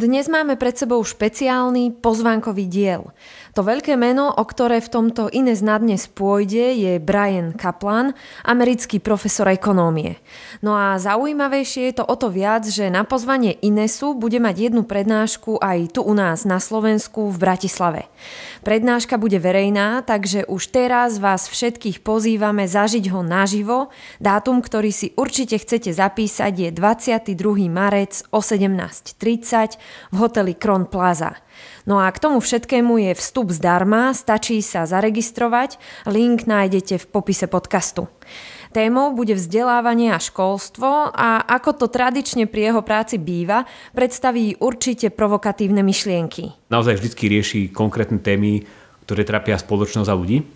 Dnes máme pred sebou špeciálny pozvánkový diel. To veľké meno, o ktoré v tomto Ines na dnes pôjde, je Brian Kaplan, americký profesor ekonómie. No a zaujímavejšie je to o to viac, že na pozvanie Inesu bude mať jednu prednášku aj tu u nás na Slovensku v Bratislave. Prednáška bude verejná, takže už teraz vás všetkých pozývame zažiť ho naživo. Dátum, ktorý si určite chcete zapísať je 22. marec o 17.30 v hoteli Kron Plaza. No a k tomu všetkému je vstup zdarma, stačí sa zaregistrovať, link nájdete v popise podcastu. Témou bude vzdelávanie a školstvo a ako to tradične pri jeho práci býva, predstaví určite provokatívne myšlienky. Naozaj vždy rieši konkrétne témy, ktoré trapia spoločnosť a ľudí.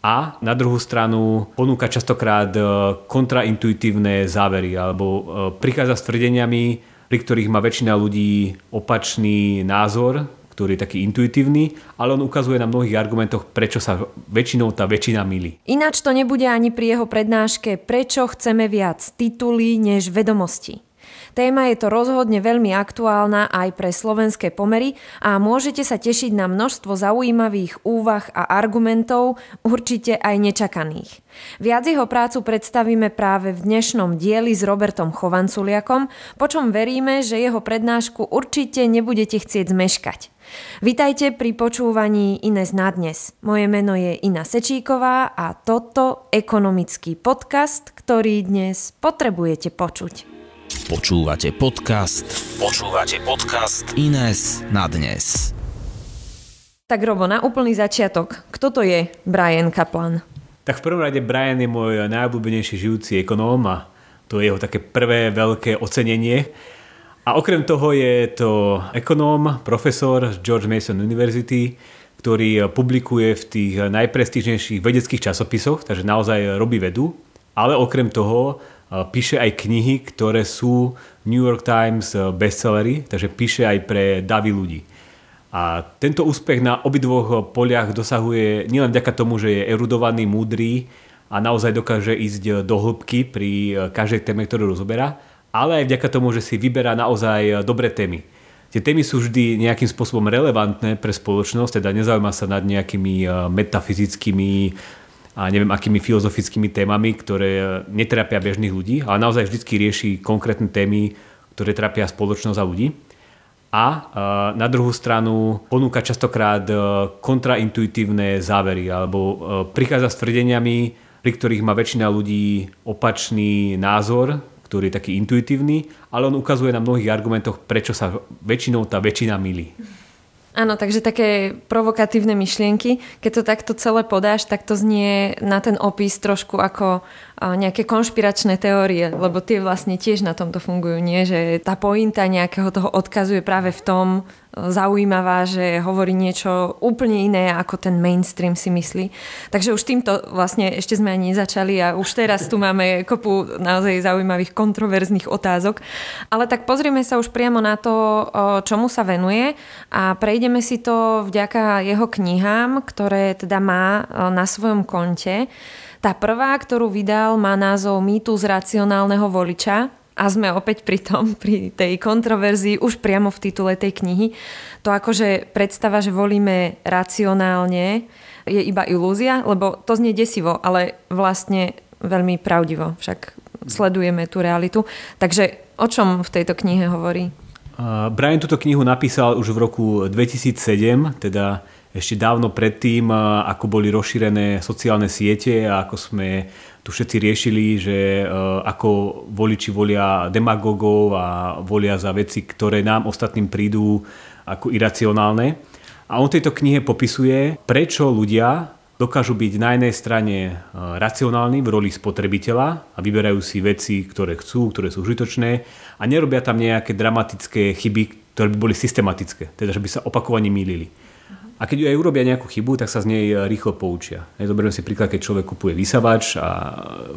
A na druhú stranu ponúka častokrát e, kontraintuitívne závery alebo e, prichádza s tvrdeniami, pri ktorých má väčšina ľudí opačný názor, ktorý je taký intuitívny, ale on ukazuje na mnohých argumentoch, prečo sa väčšinou tá väčšina milí. Ináč to nebude ani pri jeho prednáške, prečo chceme viac tituly než vedomosti. Téma je to rozhodne veľmi aktuálna aj pre slovenské pomery a môžete sa tešiť na množstvo zaujímavých úvah a argumentov, určite aj nečakaných. Viac jeho prácu predstavíme práve v dnešnom dieli s Robertom Chovanculiakom, počom veríme, že jeho prednášku určite nebudete chcieť zmeškať. Vitajte pri počúvaní Ines na dnes. Moje meno je Ina Sečíková a toto ekonomický podcast, ktorý dnes potrebujete počuť. Počúvate podcast. Počúvate podcast Ines na dnes. Tak Robo, na úplný začiatok, kto to je Brian Kaplan? Tak v prvom rade Brian je môj najobľúbenejší žijúci ekonóm a to je jeho také prvé veľké ocenenie. A okrem toho je to ekonóm, profesor z George Mason University, ktorý publikuje v tých najprestížnejších vedeckých časopisoch, takže naozaj robí vedu. Ale okrem toho píše aj knihy, ktoré sú New York Times eh, bestsellery, takže píše aj pre davy ľudí. A tento úspech na obidvoch poliach dosahuje nielen vďaka tomu, že je erudovaný, múdry a naozaj dokáže ísť do hĺbky pri eh, každej téme, ktorú rozoberá, ale aj vďaka tomu, že si vyberá naozaj eh, dobré témy. Tie témy sú vždy nejakým spôsobom relevantné pre spoločnosť, teda nezaujíma sa nad nejakými metafyzickými a neviem akými filozofickými témami, ktoré netrapia bežných ľudí, ale naozaj vždy rieši konkrétne témy, ktoré trapia spoločnosť a ľudí. A na druhú stranu ponúka častokrát e, kontraintuitívne závery alebo e, prichádza s tvrdeniami, pri ktorých má väčšina ľudí opačný názor, ktorý je taký intuitívny, ale on ukazuje na mnohých argumentoch, prečo sa väčšinou tá väčšina milí. Áno, takže také provokatívne myšlienky. Keď to takto celé podáš, tak to znie na ten opis trošku ako nejaké konšpiračné teórie, lebo tie vlastne tiež na tomto fungujú, nie? Že tá pointa nejakého toho odkazuje práve v tom, zaujímavá, že hovorí niečo úplne iné, ako ten mainstream si myslí. Takže už týmto vlastne ešte sme ani nezačali a už teraz tu máme kopu naozaj zaujímavých kontroverzných otázok. Ale tak pozrieme sa už priamo na to, čomu sa venuje a prejdeme si to vďaka jeho knihám, ktoré teda má na svojom konte. Tá prvá, ktorú vydal, má názov Mýtus racionálneho voliča a sme opäť pri tom, pri tej kontroverzii už priamo v titule tej knihy. To akože predstava, že volíme racionálne, je iba ilúzia, lebo to znie desivo, ale vlastne veľmi pravdivo, však sledujeme tú realitu. Takže o čom v tejto knihe hovorí? Brian túto knihu napísal už v roku 2007, teda ešte dávno predtým, ako boli rozšírené sociálne siete a ako sme tu všetci riešili, že e, ako voliči volia demagogov a volia za veci, ktoré nám ostatným prídu ako iracionálne. A on tejto knihe popisuje, prečo ľudia dokážu byť na jednej strane e, racionálni v roli spotrebiteľa a vyberajú si veci, ktoré chcú, ktoré sú užitočné a nerobia tam nejaké dramatické chyby, ktoré by boli systematické, teda že by sa opakovane mýlili. A keď aj urobia nejakú chybu, tak sa z nej e, rýchlo poučia. Zoberiem si príklad, keď človek kupuje vysavač a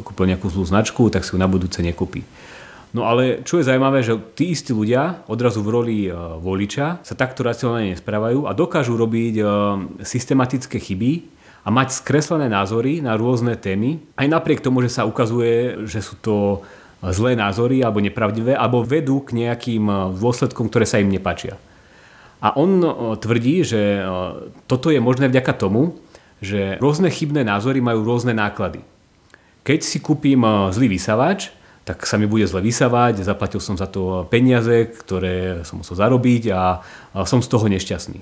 kúpil nejakú zlú značku, tak si ju na budúce nekúpi. No ale čo je zaujímavé, že tí istí ľudia odrazu v roli e, voliča sa takto racionálne nesprávajú a dokážu robiť e, systematické chyby a mať skreslené názory na rôzne témy, aj napriek tomu, že sa ukazuje, že sú to zlé názory alebo nepravdivé, alebo vedú k nejakým dôsledkom, ktoré sa im nepačia. A on tvrdí, že toto je možné vďaka tomu, že rôzne chybné názory majú rôzne náklady. Keď si kúpim zlý vysavač, tak sa mi bude zle vysávať, zaplatil som za to peniaze, ktoré som musel zarobiť a som z toho nešťastný.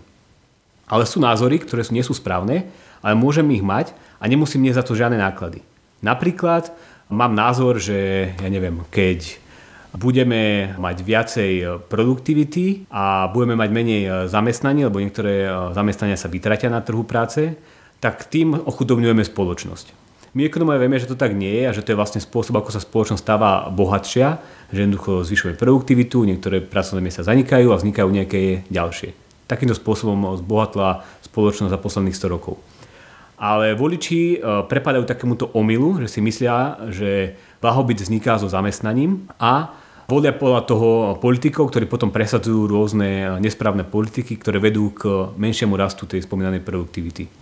Ale sú názory, ktoré nie sú správne, ale môžem ich mať a nemusím mať za to žiadne náklady. Napríklad mám názor, že ja neviem, keď budeme mať viacej produktivity a budeme mať menej zamestnaní, lebo niektoré zamestnania sa vytratia na trhu práce, tak tým ochudobňujeme spoločnosť. My ekonomia vieme, že to tak nie je a že to je vlastne spôsob, ako sa spoločnosť stáva bohatšia, že jednoducho zvyšuje produktivitu, niektoré pracovné miesta zanikajú a vznikajú nejaké ďalšie. Takýmto spôsobom zbohatla spoločnosť za posledných 100 rokov. Ale voliči e, prepadajú takémuto omylu, že si myslia, že blahobyt vzniká so zamestnaním a volia podľa toho politikov, ktorí potom presadzujú rôzne nesprávne politiky, ktoré vedú k menšiemu rastu tej spomínanej produktivity.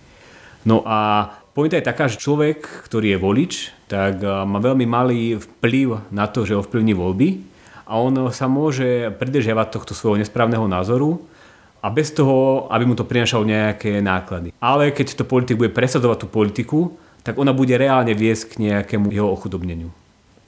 No a Pointa je taká, že človek, ktorý je volič, tak eh, má veľmi malý vplyv na to, že ovplyvní voľby a on sa môže pridržiavať tohto svojho nesprávneho názoru a bez toho, aby mu to prinašalo nejaké náklady. Ale keď to politik bude presadovať tú politiku, tak ona bude reálne viesť k nejakému jeho ochudobneniu.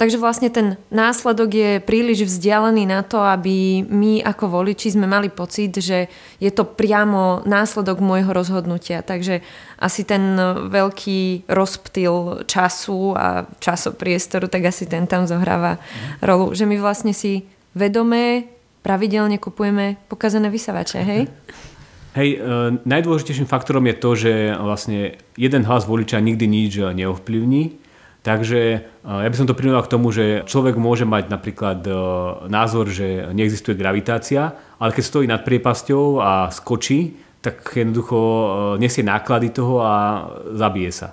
Takže vlastne ten následok je príliš vzdialený na to, aby my ako voliči sme mali pocit, že je to priamo následok môjho rozhodnutia. Takže asi ten veľký rozptyl času a časopriestoru, tak asi ten tam zohráva rolu. Že my vlastne si vedomé, pravidelne kupujeme pokazené vysavače, hej? Hej, e, najdôležitejším faktorom je to, že vlastne jeden hlas voliča nikdy nič neovplyvní Takže eh, ja by som to prirovnal k tomu, že človek môže mať napríklad eh, názor, že neexistuje gravitácia, ale keď stojí nad priepasťou a skočí, tak jednoducho eh, nesie náklady toho a zabije sa.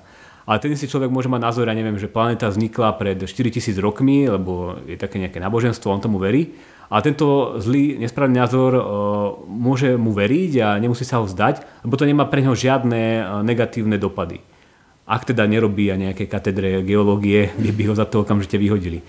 Ale ten si človek môže mať názor, ja neviem, že planéta vznikla pred 4000 rokmi, lebo je také nejaké náboženstvo, on tomu verí. A tento zlý, nesprávny názor môže mu veriť a nemusí sa ho vzdať, lebo to nemá pre neho žiadne negatívne dopady ak teda nerobí a nejaké katedre geológie, kde by ho za to okamžite vyhodili.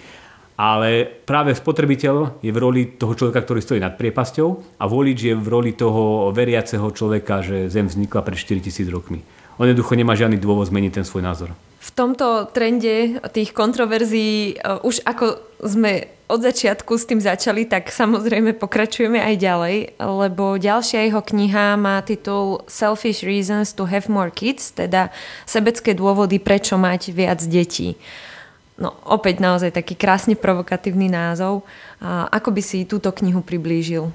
Ale práve spotrebiteľ je v roli toho človeka, ktorý stojí nad priepasťou a volič je v roli toho veriaceho človeka, že Zem vznikla pred 4000 rokmi. On jednoducho nemá žiadny dôvod zmeniť ten svoj názor. V tomto trende tých kontroverzií, uh, už ako sme od začiatku s tým začali, tak samozrejme pokračujeme aj ďalej, lebo ďalšia jeho kniha má titul Selfish Reasons to Have More Kids, teda sebecké dôvody, prečo mať viac detí. No, opäť naozaj taký krásne provokatívny názov. A ako by si túto knihu priblížil?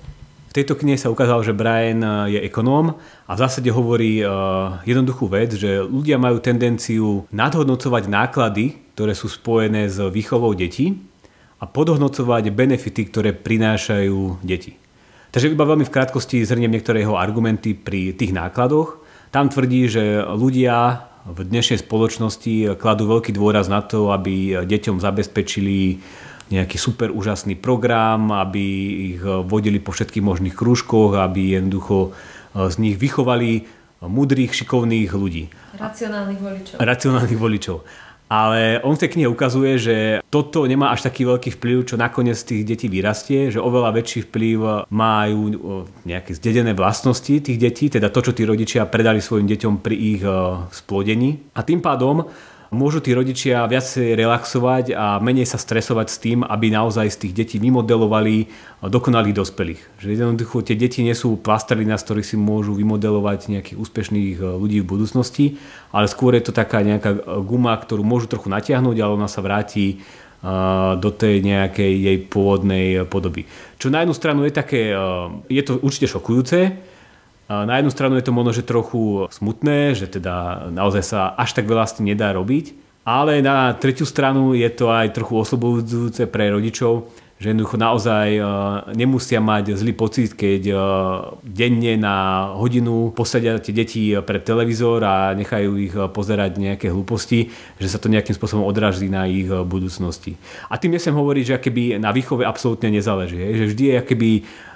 V tejto knihe sa ukázalo, že Brian eh, je ekonóm a v zásade hovorí uh, jednoduchú vec, že ľudia majú tendenciu nadhodnocovať náklady, ktoré sú spojené s výchovou detí a podhodnocovať benefity, ktoré prinášajú deti. Takže iba veľmi v krátkosti zhrniem niektoré jeho argumenty pri tých nákladoch. Tam tvrdí, že ľudia v dnešnej spoločnosti kladú veľký dôraz na to, aby deťom zabezpečili nejaký super úžasný program, aby ich vodili po všetkých možných krúžkoch, aby jednoducho z nich vychovali mudrých, šikovných ľudí. Racionálnych voličov. Racionálnych voličov. Ale on v tej knihe ukazuje, že toto nemá až taký veľký vplyv, čo nakoniec tých detí vyrastie, že oveľa väčší vplyv majú nejaké zdedené vlastnosti tých detí, teda to, čo tí rodičia predali svojim deťom pri ich splodení. A tým pádom môžu tí rodičia viacej relaxovať a menej sa stresovať s tým, aby naozaj z tých detí vymodelovali dokonalých dospelých. Že jednoducho tie deti nie sú plastelina, z ktorých si môžu vymodelovať nejakých úspešných e, ľudí v budúcnosti, ale skôr je to taká nejaká guma, ktorú môžu trochu natiahnuť, ale ona sa vráti e, do tej nejakej jej pôvodnej podoby. Čo na jednu stranu je také, e, je to určite šokujúce, na jednu stranu je to možno, že trochu smutné, že teda naozaj sa až tak veľa s tým nedá robiť, ale na tretiu stranu je to aj trochu oslobujúce pre rodičov, že jednoducho naozaj e, nemusia mať zlý pocit, keď e, denne na hodinu posadia tie deti pred televízor a nechajú ich pozerať nejaké hlúposti, že sa to nejakým spôsobom odráží na ich budúcnosti. A tým nesem hovoriť, že keby na výchove absolútne nezáleží. Že vždy je keby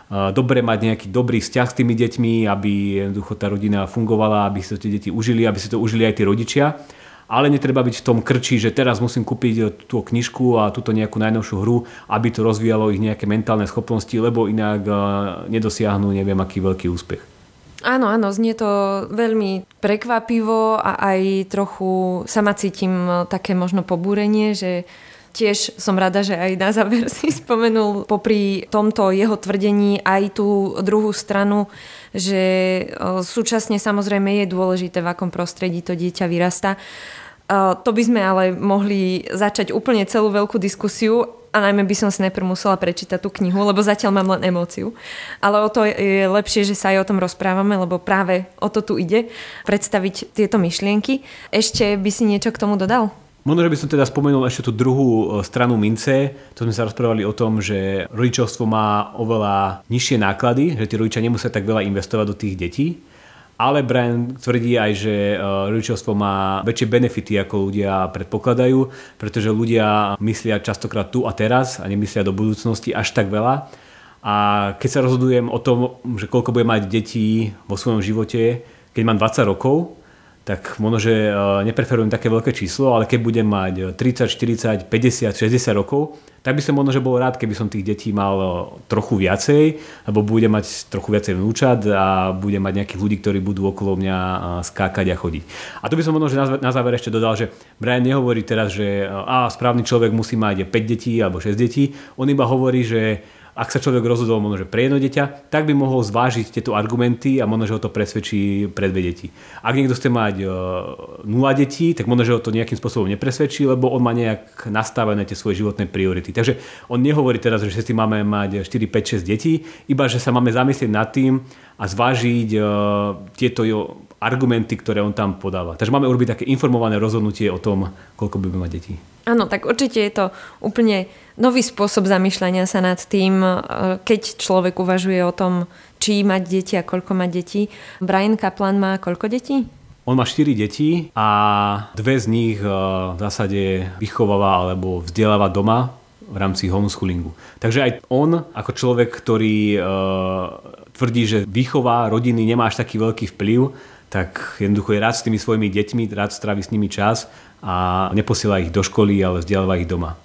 dobre mať nejaký dobrý vzťah s tými deťmi, aby jednoducho tá rodina fungovala, aby si tie deti užili, aby si to užili aj tí rodičia. ale netreba byť v tom krči, že teraz musím kúpiť tú knižku a túto nejakú najnovšiu hru, aby to rozvíjalo ich nejaké mentálne schopnosti, lebo inak nedosiahnu neviem aký veľký úspech. Áno, áno, znie to veľmi prekvapivo a aj trochu sama cítim také možno pobúrenie, že Tiež som rada, že aj na záver si spomenul popri tomto jeho tvrdení aj tú druhú stranu, že súčasne samozrejme je dôležité, v akom prostredí to dieťa vyrasta. To by sme ale mohli začať úplne celú veľkú diskusiu a najmä by som si najprv musela prečítať tú knihu, lebo zatiaľ mám len emóciu. Ale o to je lepšie, že sa aj o tom rozprávame, lebo práve o to tu ide, predstaviť tieto myšlienky. Ešte by si niečo k tomu dodal? Možno, že by som teda spomenul ešte tú druhú e, stranu mince. To sme sa rozprávali o tom, že rodičovstvo má oveľa nižšie náklady, že tí rodičia nemusia tak veľa investovať do tých detí. Ale Brian tvrdí aj, že e, rodičovstvo má väčšie benefity, ako ľudia predpokladajú, pretože ľudia myslia častokrát tu a teraz a nemyslia do budúcnosti až tak veľa. A keď sa rozhodujem o tom, že koľko bude mať detí vo svojom živote, keď mám 20 rokov, tak možno, že e, nepreferujem také veľké číslo, ale keď budem mať 30, 40, 50, 60 rokov, tak by som možno, že bol rád, keby som tých detí mal e, trochu viacej, lebo budem mať trochu viacej vnúčat a budem mať nejakých ľudí, ktorí budú okolo mňa e, skákať a chodiť. A tu by som možno, že na záver ešte dodal, že Brian nehovorí teraz, že a, správny človek musí mať 5 detí alebo 6 detí, on iba hovorí, že ak sa človek rozhodol možno, že pre jedno dieťa, tak by mohol zvážiť tieto argumenty a možno, že ho to presvedčí pre dve deti. Ak niekto chce mať e, nula detí, tak možno, že ho to nejakým spôsobom nepresvedčí, lebo on má nejak nastavené tie svoje životné priority. Takže on nehovorí teraz, že si máme mať 4, 5, 6 detí, iba že sa máme zamyslieť nad tým a zvážiť e, tieto argumenty, ktoré on tam podáva. Takže máme urobiť také informované rozhodnutie o tom, koľko budeme mať detí. Áno, tak určite je to úplne nový spôsob zamýšľania sa nad tým, e, keď človek uvažuje o tom, či mať deti a koľko mať detí. Brian Kaplan má koľko detí? On má 4 deti a dve z nich e, v zásade vychováva alebo vzdeláva doma v rámci homeschoolingu. Takže aj on ako človek, ktorý e, tvrdí, že výchova rodiny nemá až taký veľký vplyv, tak jednoducho je rád s tými svojimi deťmi, rád strávi s nimi čas a neposiela ich do školy, ale vzdeláva ich doma.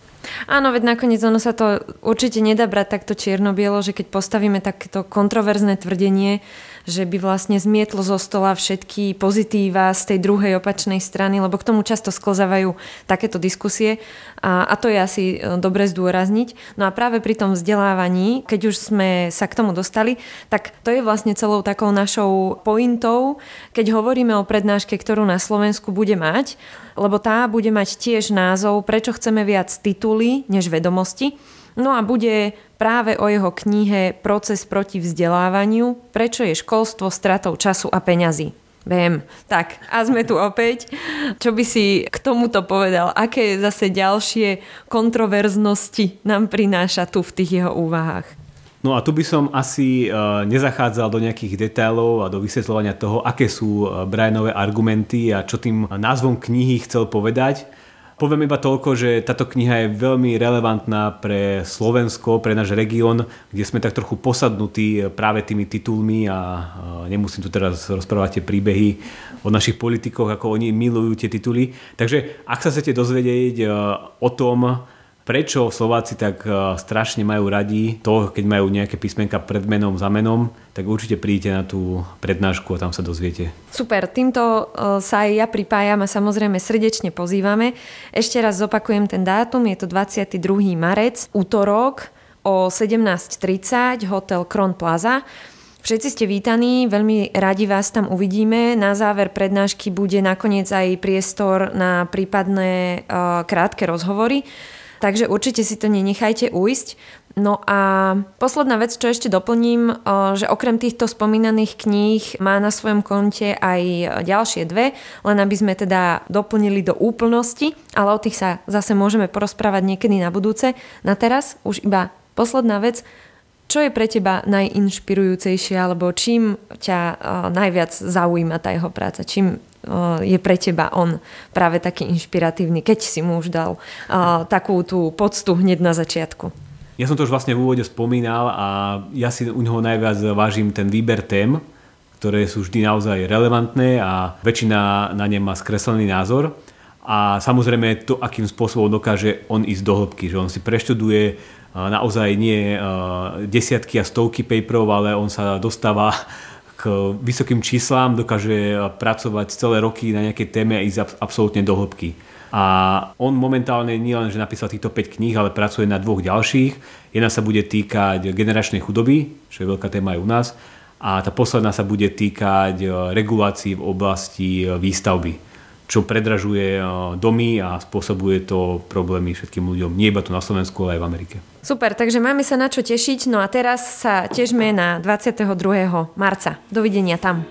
Áno, veď nakoniec ono sa to určite nedá brať takto čierno-bielo, že keď postavíme takéto kontroverzné tvrdenie, že by vlastne zmietlo zo stola všetky pozitíva z tej druhej opačnej strany, lebo k tomu často sklzávajú takéto diskusie a, a to je asi e, dobre zdôrazniť. No a práve pri tom vzdelávaní, keď už sme sa k tomu dostali, tak to je vlastne celou takou našou pointou, keď hovoríme o prednáške, ktorú na Slovensku bude mať, lebo tá bude mať tiež názov Prečo chceme viac tituly než vedomosti. No a bude práve o jeho knihe Proces proti vzdelávaniu, prečo je školstvo stratou času a peňazí. Viem. Tak, a sme tu opäť. Čo by si k tomuto povedal? Aké zase ďalšie kontroverznosti nám prináša tu v tých jeho úvahách? No a tu by som asi uh, nezachádzal do nejakých detailov a do vysvetľovania toho, aké sú uh, Brianové argumenty a čo tým názvom knihy chcel povedať. Poviem iba toľko, že táto kniha je veľmi relevantná pre Slovensko, pre náš región, kde sme tak trochu posadnutí práve tými titulmi a nemusím tu teraz rozprávať tie príbehy o našich politikoch, ako oni milujú tie tituly. Takže ak sa chcete dozvedieť o tom, prečo Slováci tak e, strašne majú radi to, keď majú nejaké písmenka pred menom, za menom, tak určite príďte na tú prednášku a tam sa dozviete. Super, týmto e, sa aj ja pripájam a samozrejme srdečne pozývame. Ešte raz zopakujem ten dátum, je to 22. marec, útorok o 17.30, hotel Kron Plaza. Všetci ste vítaní, veľmi radi vás tam uvidíme. Na záver prednášky bude nakoniec aj priestor na prípadné uh, krátke rozhovory takže určite si to nenechajte ujsť. No a posledná vec, čo ešte doplním, že okrem týchto spomínaných kníh má na svojom konte aj ďalšie dve, len aby sme teda doplnili do úplnosti, ale o tých sa zase môžeme porozprávať niekedy na budúce. Na teraz už iba posledná vec, čo je pre teba najinšpirujúcejšie alebo čím ťa najviac zaujíma tá jeho práca? Čím je pre teba on práve taký inšpiratívny, keď si mu už dal takú tú poctu hneď na začiatku? Ja som to už vlastne v úvode spomínal a ja si u neho najviac vážim ten výber tém, ktoré sú vždy naozaj relevantné a väčšina na ne má skreslený názor. a samozrejme to, akým spôsobom dokáže on ísť do hĺbky, že on si preštuduje naozaj nie desiatky a stovky paperov, ale on sa dostáva k vysokým číslám, dokáže pracovať celé roky na nejakej téme a ísť absolútne do hĺbky. A on momentálne nie len, že napísal týchto 5 kníh, ale pracuje na dvoch ďalších. Jedna sa bude týkať generačnej chudoby, čo je veľká téma aj u nás. A tá posledná sa bude týkať regulácií v oblasti výstavby čo predražuje eh, domy a spôsobuje to problémy všetkým ľuďom. Nie iba tu na Slovensku, ale aj v Amerike. Super, takže máme sa na čo tešiť. No a teraz sa težme na 22. marca. Dovidenia tam.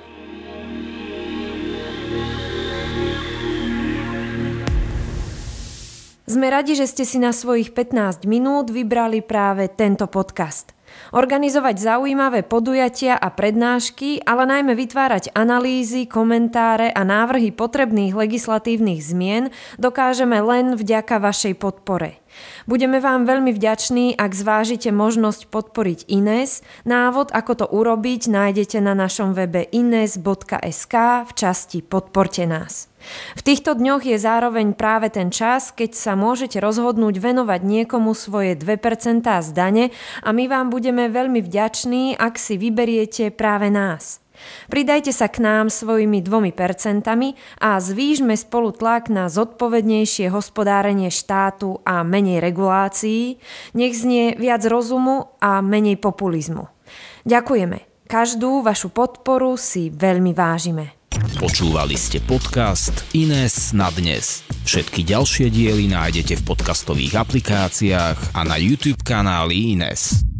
Sme radi, že ste si na svojich 15 minút vybrali práve tento podcast. Organizovať zaujímavé podujatia a prednášky, ale najmä vytvárať analýzy, komentáre a návrhy potrebných legislatívnych zmien dokážeme len vďaka vašej podpore. Budeme vám veľmi vďační, ak zvážite možnosť podporiť Ines. Návod, ako to urobiť, nájdete na našom webe ines.sk v časti Podporte nás. V týchto dňoch je zároveň práve ten čas, keď sa môžete rozhodnúť venovať niekomu svoje 2% z a my vám budeme veľmi vďační, ak si vyberiete práve nás. Pridajte sa k nám svojimi dvomi percentami a zvýšme spolu tlak na zodpovednejšie hospodárenie štátu a menej regulácií, nech znie viac rozumu a menej populizmu. Ďakujeme. Každú vašu podporu si veľmi vážime. Počúvali ste podcast Ines na dnes. Všetky ďalšie diely nájdete v podcastových aplikáciách a na YouTube kanáli Ines.